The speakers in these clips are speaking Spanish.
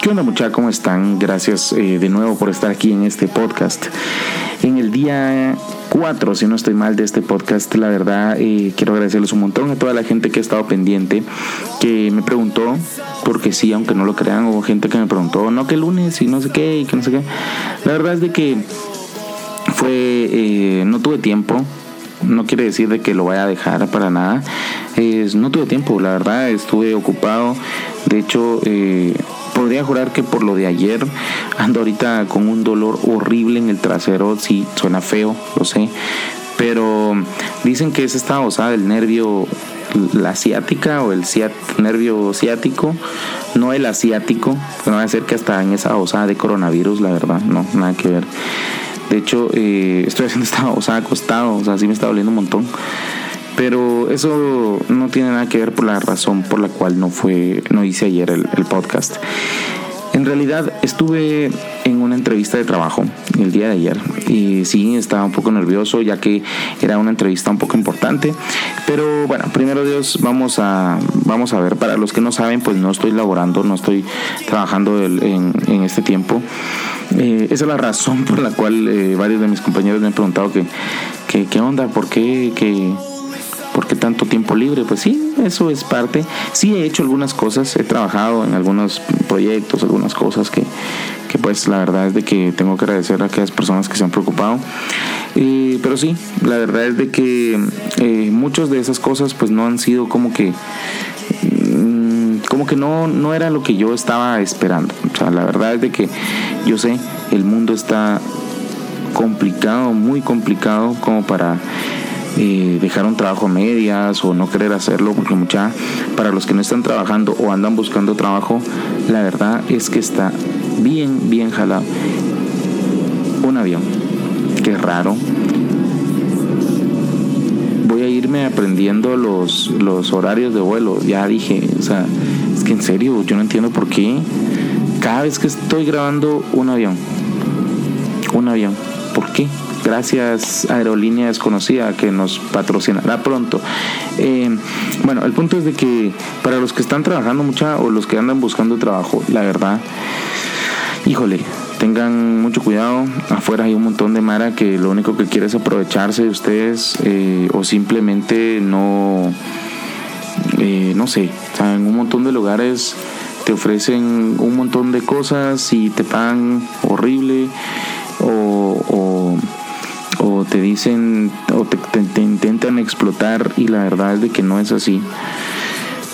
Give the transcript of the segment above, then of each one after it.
¿Qué onda muchachos? ¿Cómo están? Gracias eh, de nuevo por estar aquí en este podcast. En el día 4, si no estoy mal, de este podcast, la verdad eh, quiero agradecerles un montón a toda la gente que ha estado pendiente, que me preguntó, porque sí, aunque no lo crean, hubo gente que me preguntó, no, que lunes y no sé qué, y que no sé qué. La verdad es de que fue, eh, no tuve tiempo, no quiere decir de que lo vaya a dejar para nada. No tuve tiempo, la verdad, estuve ocupado. De hecho, eh, podría jurar que por lo de ayer ando ahorita con un dolor horrible en el trasero. Sí, suena feo, lo sé. Pero dicen que es esta osada del nervio, la asiática o el nervio ciático, no el asiático. No va a ser que hasta en esa osada de coronavirus, la verdad, no, nada que ver. De hecho, eh, estoy haciendo esta osada acostado, o sea, sí me está doliendo un montón. Pero eso no tiene nada que ver por la razón por la cual no fue, no hice ayer el, podcast. En realidad estuve en una entrevista de trabajo el día de ayer y sí estaba un poco nervioso ya que era una entrevista un poco importante pero bueno primero Dios vamos a vamos a ver para los que no saben pues no estoy laborando no estoy trabajando en, en este tiempo eh, esa es la razón por la cual eh, varios de mis compañeros me han preguntado que, qué onda por qué que ¿Por qué tanto tiempo libre? Pues sí, eso es parte. Sí he hecho algunas cosas, he trabajado en algunos proyectos, algunas cosas que, que pues la verdad es de que tengo que agradecer a aquellas personas que se han preocupado. Eh, pero sí, la verdad es de que eh, muchas de esas cosas pues no han sido como que mm, como que no, no era lo que yo estaba esperando. O sea, la verdad es de que yo sé, el mundo está complicado, muy complicado como para eh, dejar un trabajo a medias o no querer hacerlo, porque mucha, para los que no están trabajando o andan buscando trabajo, la verdad es que está bien, bien jalado. Un avión, qué raro. Irme aprendiendo los, los horarios de vuelo, ya dije, o sea, es que en serio, yo no entiendo por qué. Cada vez que estoy grabando un avión, un avión, ¿por qué? Gracias Aerolínea Desconocida que nos patrocinará pronto. Eh, bueno, el punto es de que para los que están trabajando mucha o los que andan buscando trabajo, la verdad, híjole, tengan mucho cuidado. Afuera hay un montón de Mara que lo único que quiere es aprovecharse de ustedes eh, o simplemente no, eh, no sé, en un montón de lugares te ofrecen un montón de cosas y te pagan horrible o te dicen o te, intentan explotar y la verdad es de que no es así.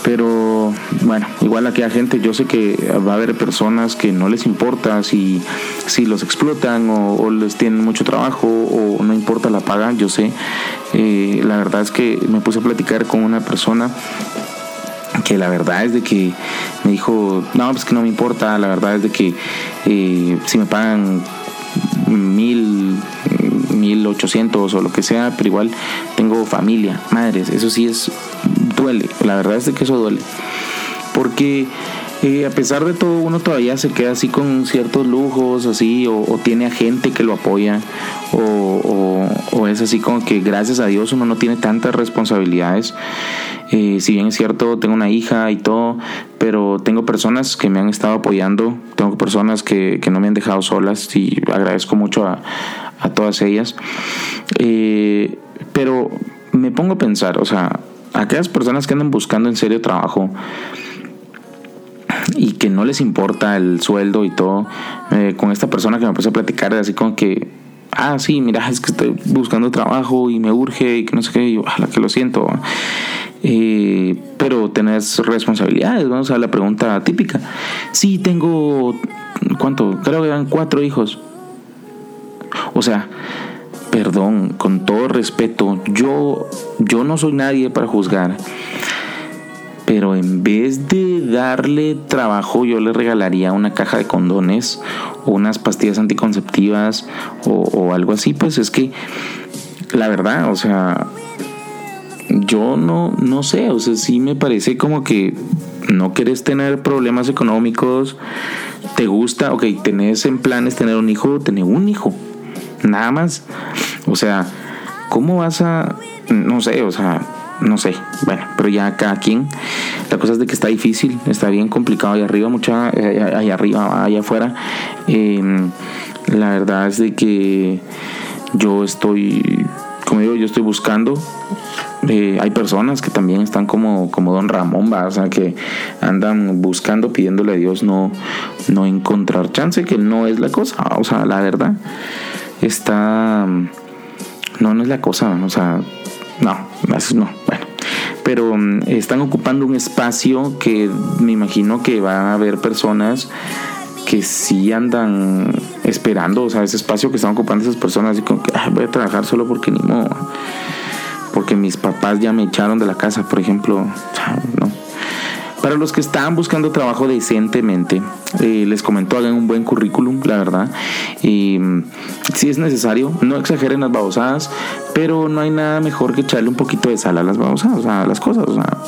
Pero bueno, igual a aquella gente, yo sé que va a haber personas que no les importa si, si los explotan o, les tienen mucho trabajo o no importa la paga, yo sé. Eh, la verdad es que me puse a platicar con una persona que la verdad es de que me dijo, no, pues que no me importa, la verdad es de que eh, si me pagan mil 1800 o lo que sea, pero igual tengo familia, madres, eso sí es, duele, la verdad es que eso duele. Porque eh, a pesar de todo uno todavía se queda así con ciertos lujos, así, o, tiene a gente que lo apoya, o, o, es así como que gracias a Dios uno no tiene tantas responsabilidades. Eh, si bien es cierto, tengo una hija y todo, pero tengo personas que me han estado apoyando, tengo personas que, que no me han dejado solas y agradezco mucho a, a todas ellas. Eh, pero me pongo a pensar, o sea, aquellas personas que andan buscando en serio trabajo y que no les importa el sueldo y todo, eh, con esta persona que me puse a platicar, así como que, ah, sí, mira, es que estoy buscando trabajo y me urge y que no sé qué, y ojalá que lo siento. Eh, pero tenés responsabilidades, vamos a la pregunta típica. Sí, tengo, ¿cuánto? Creo que eran cuatro hijos. O sea, perdón, con todo respeto, yo, yo no soy nadie para juzgar. Pero en vez de darle trabajo, yo le regalaría una caja de condones o unas pastillas anticonceptivas o, algo así. Pues es que, la verdad, o sea, yo no, no sé, o sea, sí me parece como que no quieres tener problemas económicos, te gusta, ok, tenés en planes tener un hijo, tener un hijo. Nada más. O sea, ¿cómo vas a, no sé, o sea, no sé, bueno, pero ya cada quien. La cosa es de que está difícil, está bien complicado allá arriba, mucha, eh, allá arriba, allá afuera. Em, la verdad es de que yo estoy, como digo, yo estoy buscando. Eh, hay personas que también están como, como Don Ramón, ¿va? o sea, que andan buscando, pidiéndole a Dios no, no encontrar chance, que no es la cosa, o sea, la verdad está... No, no es la cosa, o sea, no, no, bueno. Pero mm, están ocupando un espacio que me imagino que va a haber personas que sí andan esperando, o sea, ese espacio que están ocupando esas personas, y como que voy a trabajar solo porque ni modo, porque mis papás ya me echaron de la casa, por ejemplo, no. Para los que están buscando trabajo decentemente, eh, les comento, hagan un buen currículum, la verdad. Y mm, si es necesario, no exageren las babosadas, pero no hay nada mejor que echarle un poquito de sal a las babosadas, a las cosas. O sea,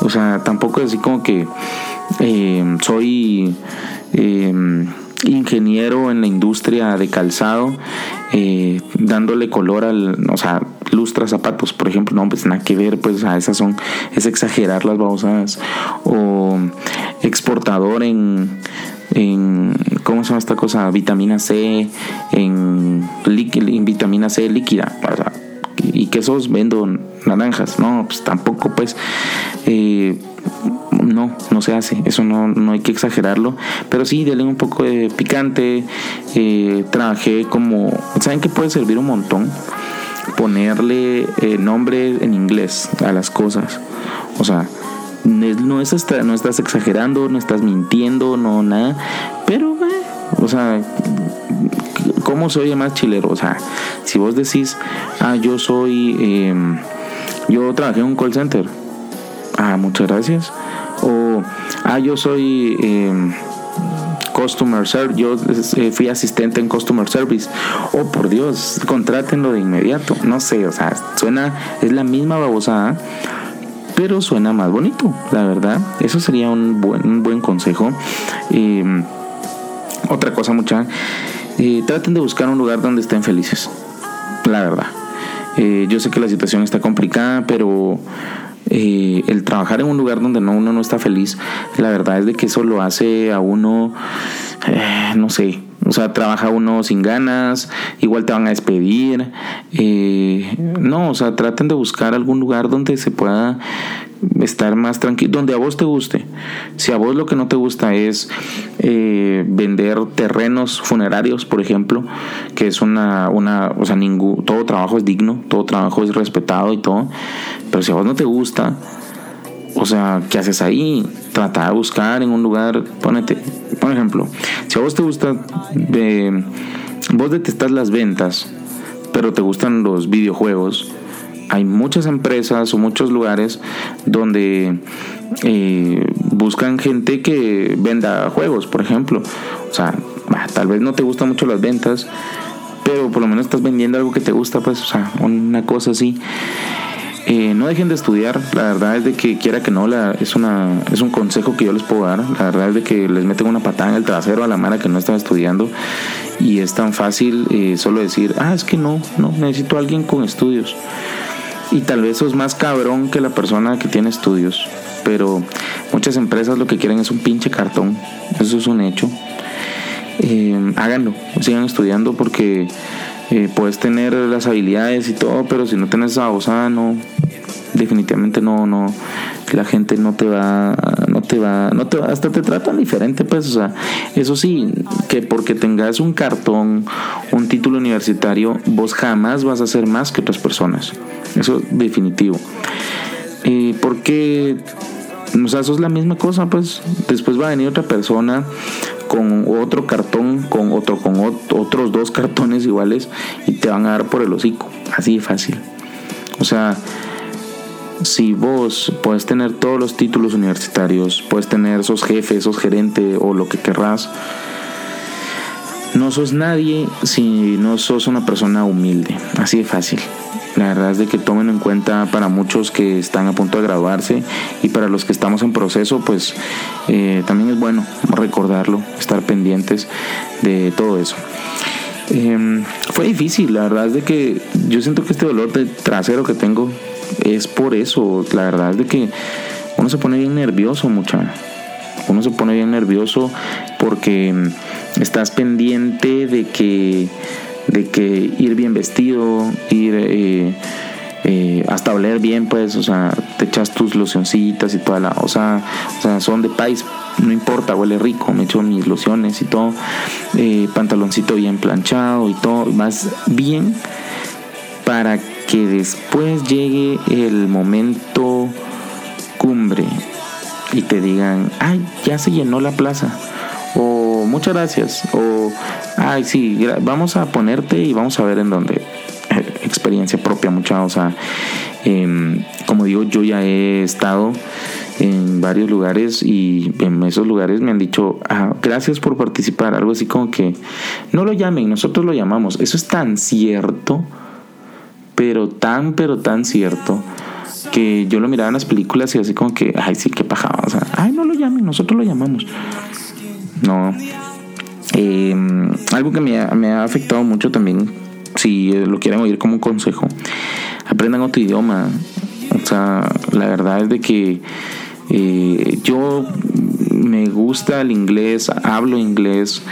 o sea tampoco es así como que eh, soy eh, ingeniero en la industria de calzado, dándole color al, o sea, lustra zapatos, por ejemplo, no, pues nada que ver, pues a esas son, es exagerar las babosadas. O exportador en, en ¿cómo se llama esta cosa? Vitamina C, en, en vitamina C líquida. y quesos vendo naranjas, no, pues tampoco, pues. Eh, no, no se hace, eso no, no hay que exagerarlo, pero sí, denle un poco de picante, eh, trabajé como, ¿saben que puede servir un montón? Ponerle eh, nombre en inglés a las cosas. O sea, no, es no estás exagerando, no estás mintiendo, no nada. Pero, eh, o sea, ¿cómo soy más chilero? O sea, si vos decís, ah, yo soy, em, yo trabajé en un call center. Ah, muchas gracias. O, ah, yo soy... Customer Service, yo eh, fui asistente en Customer Service. Oh, por Dios, contrátenlo de inmediato. No sé, o sea, suena, es la misma babosada, pero suena más bonito, la verdad. Eso sería un buen, buen consejo. Em, otra cosa, mucha, eh, traten de buscar un lugar donde estén felices, la verdad. Eh, yo sé que la situación está complicada, pero eh, el trabajar en un lugar donde no, uno no está feliz, la verdad es de que eso lo hace a uno, eh, no sé, o sea, trabaja uno sin ganas, igual te van a despedir. Eh, no, o sea, traten de buscar algún lugar donde se pueda estar más tranquilo, donde a vos te guste. Si a vos lo que no te gusta es eh, vender terrenos funerarios, por ejemplo, que es una, una, o sea, ningún, todo trabajo es digno, todo trabajo es respetado y todo, pero si a vos no te gusta, o sea, ¿qué haces ahí? Trata de buscar en un lugar, ponete, por ejemplo, si a vos te gusta, vos detestas las ventas, pero te gustan los videojuegos, hay muchas empresas o muchos lugares donde eh, buscan gente que venda juegos, por ejemplo. O sea, tal vez no te gustan mucho las ventas, pero por lo menos estás vendiendo algo que te gusta, pues, o sea, una cosa así. Eh, no dejen de estudiar, la verdad es de que quiera que no, la, es, una, es un consejo que yo les puedo dar, la verdad es de que les meten una patada en el trasero a la mara que no están estudiando y es tan fácil eh, solo decir, ah, es que no, no, necesito a alguien con estudios y tal vez sos más cabrón que la persona que tiene estudios. Pero muchas empresas lo que quieren es un pinche cartón. Eso es un hecho. Eh, háganlo, sigan estudiando porque eh, puedes tener las habilidades y todo, pero si no tienes esa osada, no, definitivamente no, no, la gente no te va, no te va, no te hasta te tratan diferente, pues, o sea, eso sí, que porque tengas un cartón, un título universitario, vos jamás vas a ser más que otras personas. Eso definitivo. Eh, porque, o sea, eso es la misma cosa, pues. Después va a venir otra persona con otro cartón, con otro, con otros dos cartones iguales y te van a dar por el hocico. Así de fácil. O sea, si vos puedes tener todos los títulos universitarios, puedes tener esos jefes, esos gerentes o lo que querrás, no sos nadie si no sos una persona humilde. Así de fácil. La verdad es de que tomen en cuenta para muchos que están a punto de graduarse y para los que estamos en proceso, pues eh, también es bueno recordarlo, estar pendientes de todo eso. Em, fue difícil, la verdad es de que yo siento que este dolor de trasero que tengo es por eso. La verdad es de que uno se pone bien nervioso, mucha. Uno se pone bien nervioso porque estás pendiente de que, de que ir bien vestido, ir eh, eh, hasta oler bien, pues, o sea, te echas tus locioncitas y toda la, o sea, o sea son de país, no importa, huele rico, me echo mis lociones y todo, eh, pantaloncito bien planchado y todo, más bien para que después llegue el momento cumbre y te digan, ay, ya se llenó la plaza. Muchas gracias. O, ay, sí, vamos a ponerte y vamos a ver en dónde. Experiencia propia, mucha. O sea, em, como digo, yo ya he estado en varios lugares y en esos lugares me han dicho, ah, gracias por participar. Algo así como que, no lo llamen, nosotros lo llamamos. Eso es tan cierto, pero tan, pero tan cierto que yo lo miraba en las películas y así como que, ay, sí, qué pajaba. O sea, ay, no lo llamen, nosotros lo llamamos. No. Em, algo que me ha, afectado mucho también, si lo quieren oír como un consejo, aprendan otro idioma. O sea, la verdad es de que eh, yo me gusta el inglés, hablo inglés.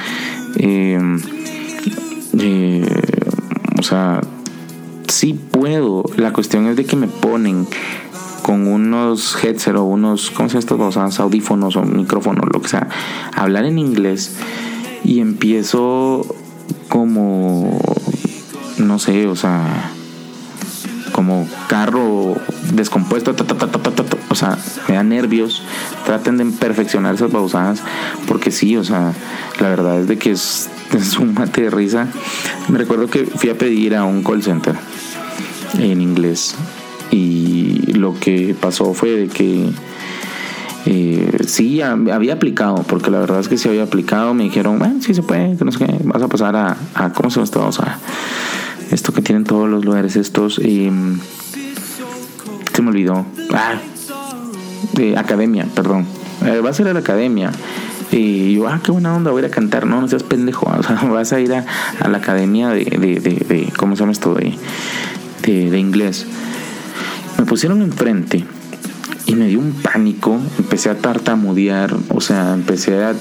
Em, eh, o sea, sí puedo. La cuestión es de que me ponen con unos headset o unos, ¿cómo se llama estos? Audífonos o micrófonos, lo que sea, hablar en inglés y empiezo como, no sé, o sea, como carro descompuesto, o sea, me da nervios, traten de perfeccionar esas pausadas, porque sí, o sea, la verdad es de que es, es un mate de risa. Me recuerdo que fui a pedir a un call center en inglés. Y lo que pasó fue de que eh, sí había aplicado, porque la verdad es que sí había aplicado. Me dijeron, bueno, sí se puede, que no sé qué, vas a pasar a, ¿cómo se llama esto? O sea, esto que tienen todos los lugares estos. y se me olvidó. Ah, de academia, perdón. Eh, va a ser a la academia. Y yo, ah, qué buena onda, voy a ir a cantar. No, no seas pendejo. O sea, vas a ir a, a la academia de, de, de, de, ¿cómo se llama esto? De, de, inglés. Me pusieron enfrente y me dio un pánico. Empecé a tartamudear, o sea, empecé a.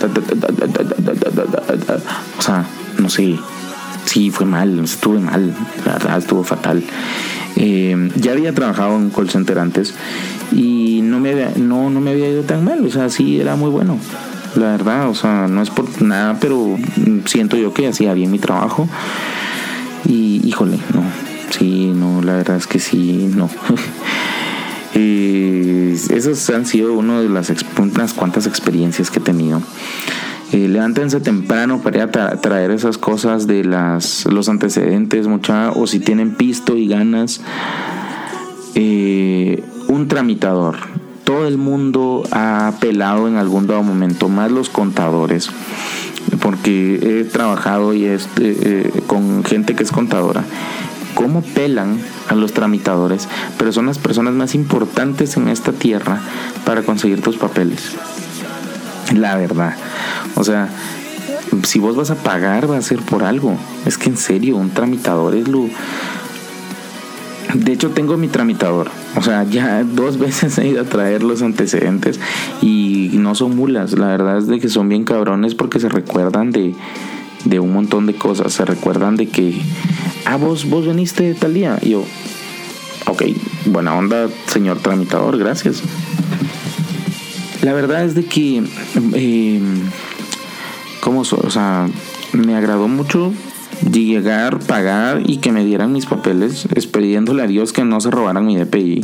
O sea, no sé. Sí, fue mal, estuve mal, la verdad, estuvo fatal. Eh, ya había trabajado en call center antes y no me, había, no, no me había ido tan mal, o sea, sí, era muy bueno. La verdad, o sea, no es por nada, pero siento yo que hacía bien mi trabajo. Y híjole, no, Sí, no, la verdad es que sí, no. eh, esas han sido una de las unas cuantas experiencias que he tenido. Eh, levántense temprano para ir a traer esas cosas de las, los antecedentes, mucha, o si tienen pisto y ganas. Eh, un tramitador. Todo el mundo ha pelado en algún dado momento, más los contadores, porque he trabajado y este, con gente que es contadora cómo pelan a los tramitadores, pero son las personas más importantes en esta tierra para conseguir tus papeles. La verdad. O sea, si vos vas a pagar, va a ser por algo. Es que en serio, un tramitador es lo... De hecho, tengo mi tramitador. O sea, ya dos veces he ido a traer los antecedentes y no son mulas. La verdad es de que son bien cabrones porque se recuerdan de, de un montón de cosas. Se recuerdan de que ah, vos, vos veniste tal día. Y yo, ok, buena onda, señor tramitador, gracias. La verdad es de que, eh, ¿cómo O sea, me agradó mucho llegar, pagar y que me dieran mis papeles, pidiéndole a Dios que no se robaran mi DPI.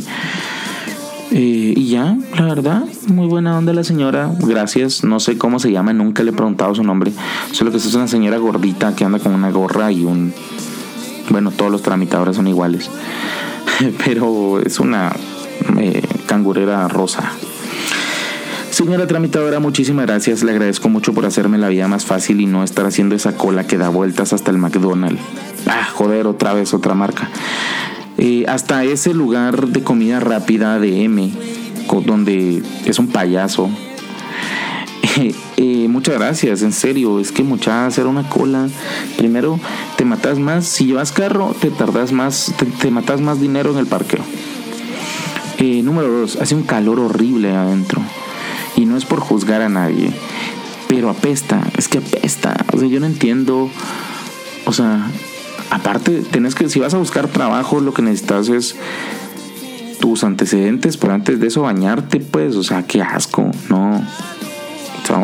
Eh, y ya, la verdad, muy buena onda la señora. Gracias. No sé cómo se llama, nunca le he preguntado su nombre. Solo que es una señora gordita que anda con una gorra y un bueno, todos los tramitadores son iguales. Pero es una eh, cangurera rosa. Señora tramitadora, muchísimas gracias. Le agradezco mucho por hacerme la vida más fácil y no estar haciendo esa cola que da vueltas hasta el McDonald's. Ah, joder, otra vez otra marca. Eh, hasta ese lugar de comida rápida de M, donde es un payaso, Eh, muchas gracias, en serio, es que mucha hacer una cola. Primero, te matas más, si llevas carro, te tardas más, te, matas más dinero en el parqueo. Eh, número dos, hace un calor horrible adentro. Y no es por juzgar a nadie, pero apesta, es que apesta. O sea, yo no entiendo. O sea, aparte, tenés que, si vas a buscar trabajo, lo que necesitas es tus antecedentes, pero antes de eso bañarte, pues, o sea, qué asco, no.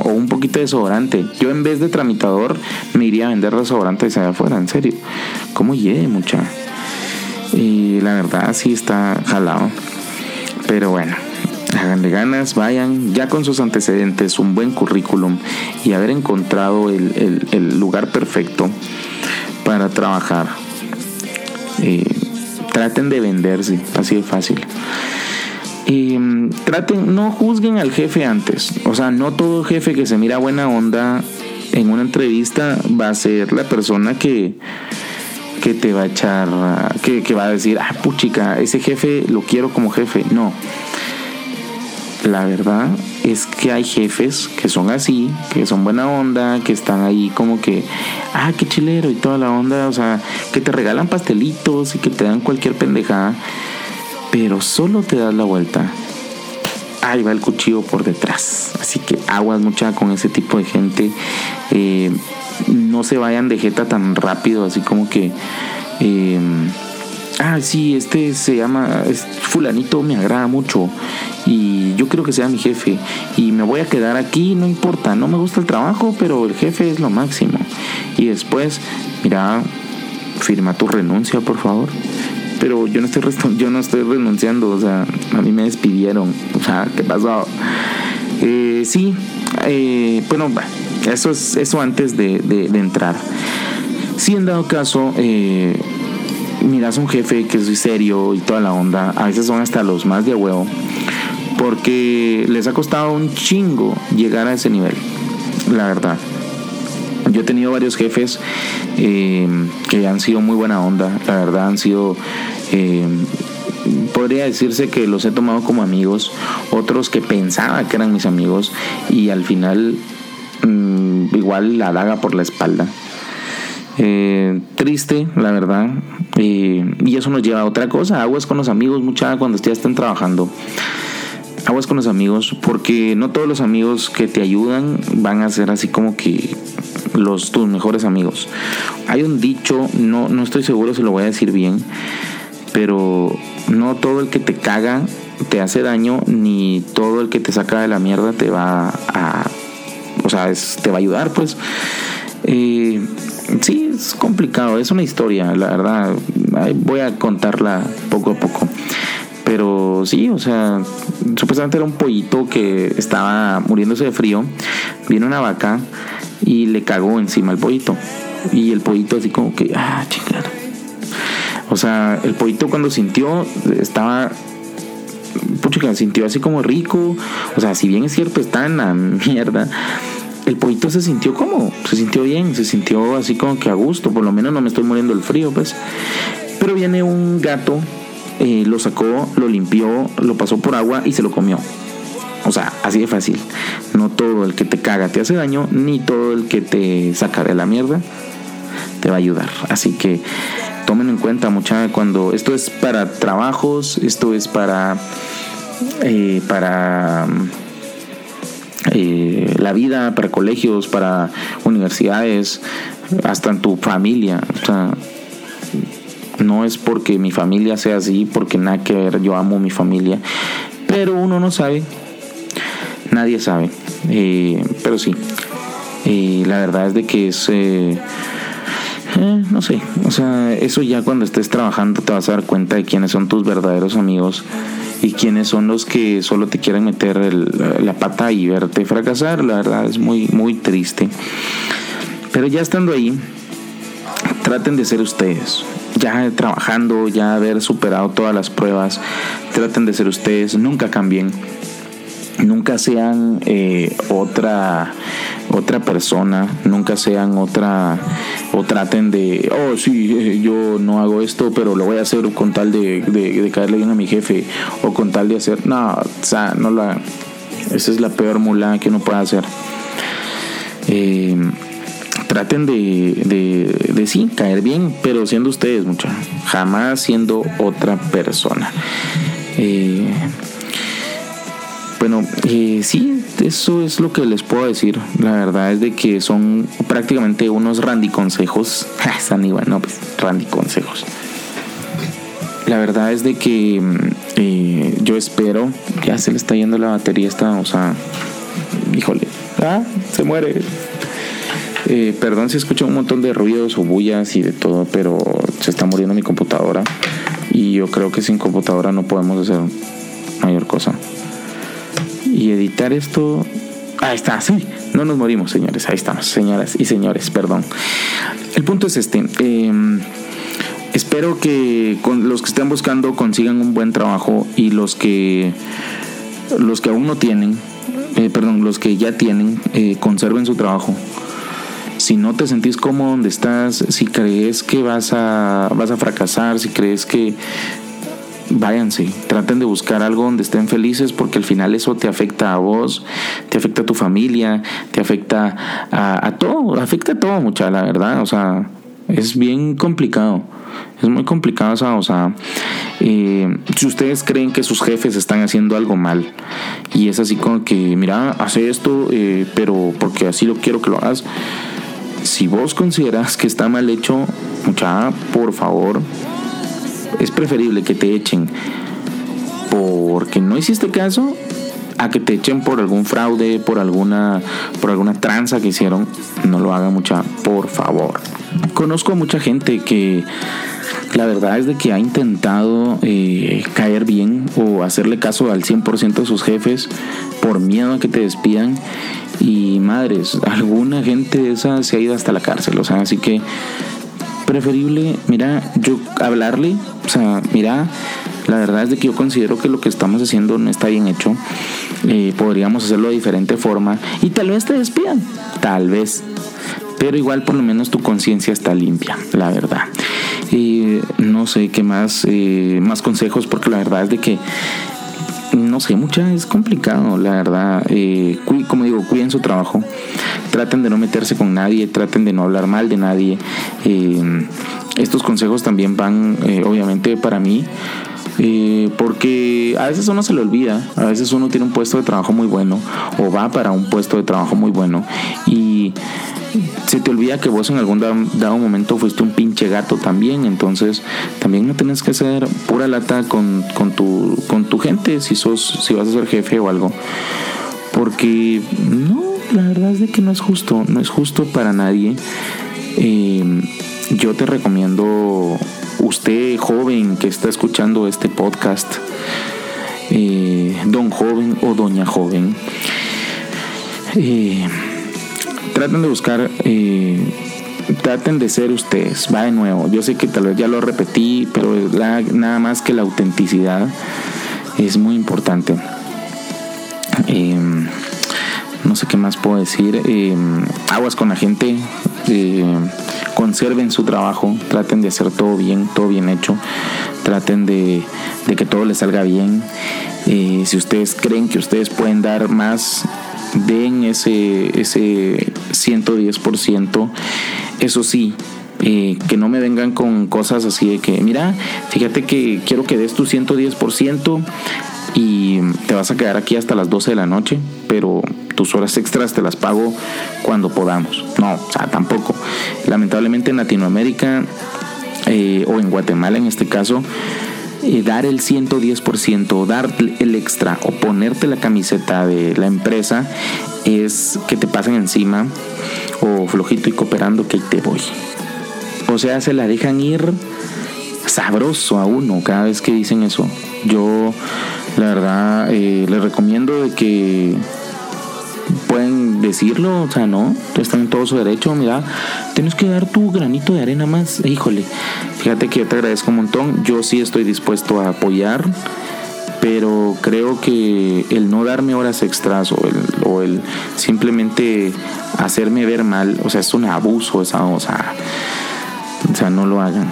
O, un poquito de desodorante. Yo en vez de tramitador me iría a vender desodorante allá afuera, en serio. ¿Cómo llegue, mucha? Y la verdad sí está jalado. Pero bueno, háganle ganas, vayan ya con sus antecedentes, un buen currículum y haber encontrado el, lugar perfecto para trabajar. Eh, traten de venderse, así de fácil. Mm, traten, no juzguen al jefe antes. O sea, no todo jefe que se mira buena onda en una entrevista va a ser la persona que, que te va a echar, que, que va a decir, ah, puchica, ese jefe lo quiero como jefe. No. La verdad es que hay jefes que son así, que son buena onda, que están ahí como que, ah, qué chilero y toda la onda, o sea, que te regalan pastelitos y que te dan cualquier pendejada, pero solo te das la vuelta. Ahí va el cuchillo por detrás. Así que aguas mucha con ese tipo de gente. Eh, no se vayan de jeta tan rápido, así como que... Eh, ah, sí, este se llama, fulanito me agrada mucho y yo quiero que sea mi jefe y me voy a quedar aquí, no importa, no me gusta el trabajo, pero el jefe es lo máximo. Y después, mira, firma tu renuncia, por favor. Pero yo no estoy yo no estoy renunciando, o sea, a mí me despidieron, o sea, ¿qué pasó? Eh, sí, eh, bueno, eso es eso antes de, entrar. Si en dado caso eh, miras un jefe que es serio y toda la onda, a veces son hasta los más de huevo, porque les ha costado un chingo llegar a ese nivel, la verdad. Yo he tenido varios jefes eh, que han sido muy buena onda, la verdad han sido, eh, podría decirse que los he tomado como amigos, otros que pensaba que eran mis amigos y al final mm, igual la daga por la espalda. Eh, triste, la verdad. y eso nos lleva a otra cosa. Aguas con los amigos, mucha cuando ya estén trabajando. Aguas con los amigos, porque no todos los amigos que te ayudan van a ser así como que los tus mejores amigos. Hay un dicho, no, no estoy seguro si lo voy a decir bien, pero no todo el que te caga te hace daño, ni todo el que te saca de la mierda te va a, o sea, te va a ayudar, pues. Eh, sí, es complicado, es una historia, la verdad. Voy a contarla poco a poco. Pero sí, o sea, supuestamente era un pollito que estaba muriéndose de frío. Viene una vaca y le cagó encima al pollito. Y el pollito así como que, ah, chingada. O sea, el pollito cuando sintió, estaba pucha, sintió así como rico. O sea, si bien es cierto, está en la mierda el pollito se sintió como, se sintió bien, se sintió así como que a gusto, por lo menos no me estoy muriendo el frío, pues. Pero viene un gato, eh, lo sacó, lo limpió, lo pasó por agua y se lo comió. O sea, así de fácil. No todo el que te caga te hace daño, ni todo el que te saca de la mierda te va a ayudar. Así que tomen en cuenta, mucha cuando esto es para trabajos, esto es para eh, para eh, la vida, para colegios, para universidades, hasta en tu familia. O sea, no es porque mi familia sea así, porque nada que ver, yo amo mi familia, pero uno no sabe, nadie sabe, eh, pero sí, eh, la verdad es de que es... no sé, o sea, eso ya cuando estés trabajando te vas a dar cuenta de quiénes son tus verdaderos amigos y quiénes son los que solo te quieren meter la pata y verte fracasar. La verdad es muy, muy triste. Pero ya estando ahí, traten de ser ustedes. Ya trabajando, ya haber superado todas las pruebas, traten de ser ustedes, nunca cambien nunca sean eh, otra otra persona, nunca sean otra o traten de, oh sí, eh, yo no hago esto, pero lo voy a hacer con tal de, caerle bien a mi jefe o con tal de hacer, no, o sea, no la, esa es la peor mula que uno puede hacer. Eh, traten de, de, de sí, caer bien, pero siendo ustedes, mucha, jamás siendo otra persona. Eh, bueno, eh, sí, eso es lo que les puedo decir. La verdad es de que son prácticamente unos Randy consejos. San Iván, no, pues Randy consejos. La verdad es de que mm, eh, yo espero, ya se le está yendo la batería esta, o sea, híjole, ah, se muere. Eh, perdón si escucho un montón de ruidos o bullas y de todo, pero se está muriendo mi computadora y yo creo que sin computadora no podemos hacer mayor cosa. Y editar esto, ahí está, sí, no nos morimos, señores, ahí estamos, señoras y señores, perdón. El punto es este. Em, espero que con los que estén buscando consigan un buen trabajo y los que los que aún no tienen, eh, perdón, los que ya tienen, eh, conserven su trabajo. Si no te sentís cómodo donde estás, si crees que vas a, vas a fracasar, si crees que váyanse, traten de buscar algo donde estén felices porque al final eso te afecta a vos, te afecta a tu familia, te afecta a, todo, afecta a todo mucha, la verdad, o sea, es bien complicado. Es muy complicado, o sea, eh, si ustedes creen que sus jefes están haciendo algo mal y es así como que, mira, hace esto, eh, pero porque así lo quiero que lo hagas, si vos consideras que está mal hecho, mucha, por favor, es preferible que te echen porque no hiciste caso a que te echen por algún fraude, por alguna, por alguna tranza que hicieron. No lo haga mucha, por favor. Conozco a mucha gente que la verdad es de que ha intentado eh, caer bien o hacerle caso al 100% de sus jefes por miedo a que te despidan. Y madres, alguna gente esa se ha ido hasta la cárcel. O sea, así que preferible, mira, yo hablarle, o sea, mira, la verdad es de que yo considero que lo que estamos haciendo no está bien hecho. Eh, podríamos hacerlo de diferente forma y tal vez te despidan, tal vez. Pero igual por lo menos tu conciencia está limpia, la verdad. Y no sé qué más, eh, más consejos, porque la verdad es de que no sé, mucha es complicado, la verdad. Eh, como digo, cuiden su trabajo. Traten de no meterse con nadie, traten de no hablar mal de nadie. Eh, estos consejos también van, eh, obviamente, para mí. Porque a veces uno se le olvida, a veces uno tiene un puesto de trabajo muy bueno o va para un puesto de trabajo muy bueno y se te olvida que vos en algún dado momento fuiste un pinche gato también, entonces también no tienes que ser pura lata con, tu, con tu gente si, sos, si vas a ser jefe o algo. Porque no, la verdad es de que no es justo, no es justo para nadie. Eh, yo te recomiendo, usted joven que está escuchando este podcast, eh, don joven o doña joven, eh, traten de buscar, eh, traten de ser ustedes, va de nuevo. Yo sé que tal vez ya lo repetí, pero nada más que la autenticidad es muy importante. No sé qué más puedo decir. Em, aguas con la gente. Em, conserven su trabajo. Traten de hacer todo bien, todo bien hecho. Traten de, de que todo les salga bien. Eh, si ustedes creen que ustedes pueden dar más, den ese, ese 110%. Eso sí, eh, que no me vengan con cosas así de que, mira, fíjate que quiero que des tu 110% y te vas a quedar aquí hasta las 12 de la noche, pero tus horas extras te las pago cuando podamos. No, o sea, tampoco. Lamentablemente en Latinoamérica eh, o en Guatemala en este caso, eh, dar el 110%, dar el extra o ponerte la camiseta de la empresa es que te pasen encima o flojito y cooperando que te voy. O sea, se la dejan ir sabroso a uno cada vez que dicen eso. Yo, la verdad, eh, les recomiendo de que pueden decirlo, o sea, no, están en todo su derecho, mira, tienes que dar tu granito de arena más, híjole, fíjate que yo te agradezco un montón, yo sí estoy dispuesto a apoyar, pero creo que el no darme horas extras o el, o el simplemente hacerme ver mal, o sea, es un abuso esa, o sea, o sea, no lo hagan.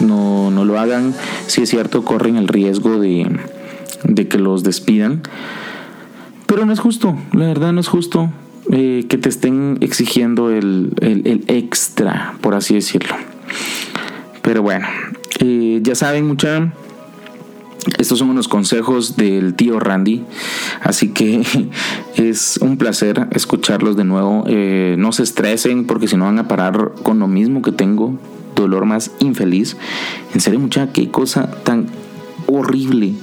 No, no lo hagan. Si es cierto, corren el riesgo de, de que los despidan. Pero no es justo, la verdad no es justo eh, que te estén exigiendo el, el, extra, por así decirlo. Pero bueno, eh, ya saben mucha, estos son unos consejos del tío Randy, así que es un placer escucharlos de nuevo. Eh, no se estresen porque si no van a parar con lo mismo que tengo, dolor más infeliz. En serio, mucha, qué cosa tan horrible.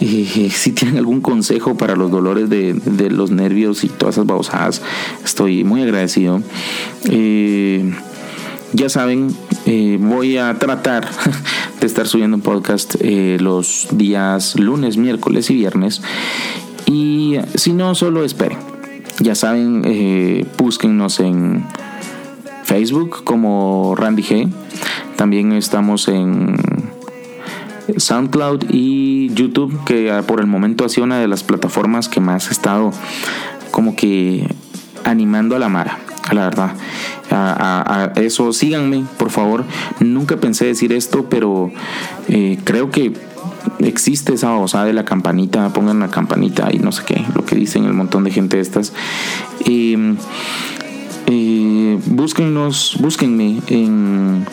Eh, si tienen algún consejo para los dolores de, los nervios y todas esas babosadas, estoy muy agradecido. Eh, ya saben, eh, voy a tratar de estar subiendo un podcast los días lunes, miércoles y viernes. Y si no, solo esperen. Ya saben, búsquennos en Facebook como Randy G. También estamos en SoundCloud y YouTube, que por el momento ha sido una de las plataformas que más ha estado como que animando a la Mara, la verdad. A, eso, síganme, por favor. Nunca pensé decir esto, pero eh, creo que existe esa osada de la campanita, pongan la campanita y no sé qué, lo que dicen el montón de gente estas. Eh, eh, búsquennos, búsquenme en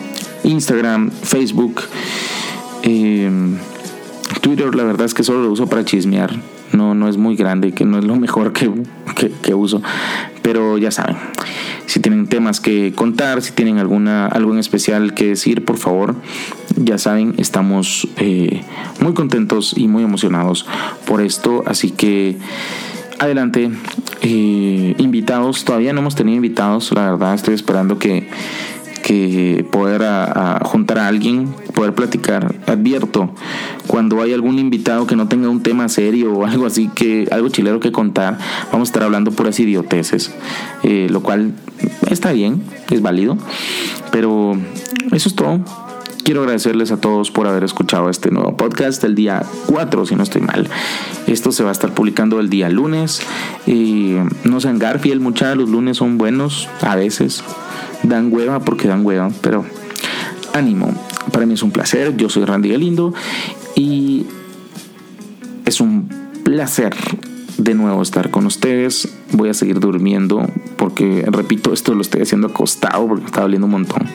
Instagram, Facebook. Em, Twitter la verdad es que solo lo uso para chismear. No, no es muy grande, que no es lo mejor que, que, uso. Pero ya saben, si tienen temas que contar, si tienen alguna, algo en especial que decir, por favor, ya saben, estamos eh, muy contentos y muy emocionados por esto. Así que adelante, eh, invitados, todavía no hemos tenido invitados, la verdad estoy esperando que que poder a, juntar a alguien, poder platicar. Advierto, cuando hay algún invitado que no tenga un tema serio o algo así, que algo chilero que contar, vamos a estar hablando puras idioteces, eh, lo cual está bien, es válido, pero eso es todo. Quiero agradecerles a todos por haber escuchado este nuevo podcast el día 4, si no estoy mal. Esto se va a estar publicando el día lunes. Y no sean Garfield, muchachos, los lunes son buenos a veces dan hueva porque dan hueva, pero ánimo. Para mí es un placer. Yo soy Randy Galindo y es un placer de nuevo estar con ustedes. Voy a seguir durmiendo porque, repito, esto lo estoy haciendo acostado porque me está doliendo un montón.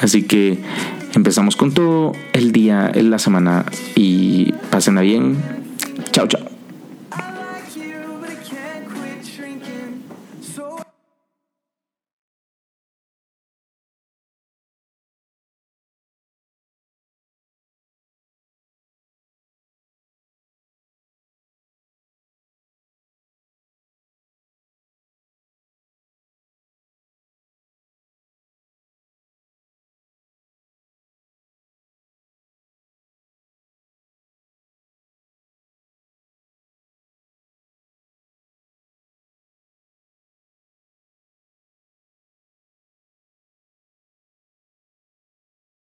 Así que empezamos con todo el día, en la semana y pasen a bien. Chao, chao.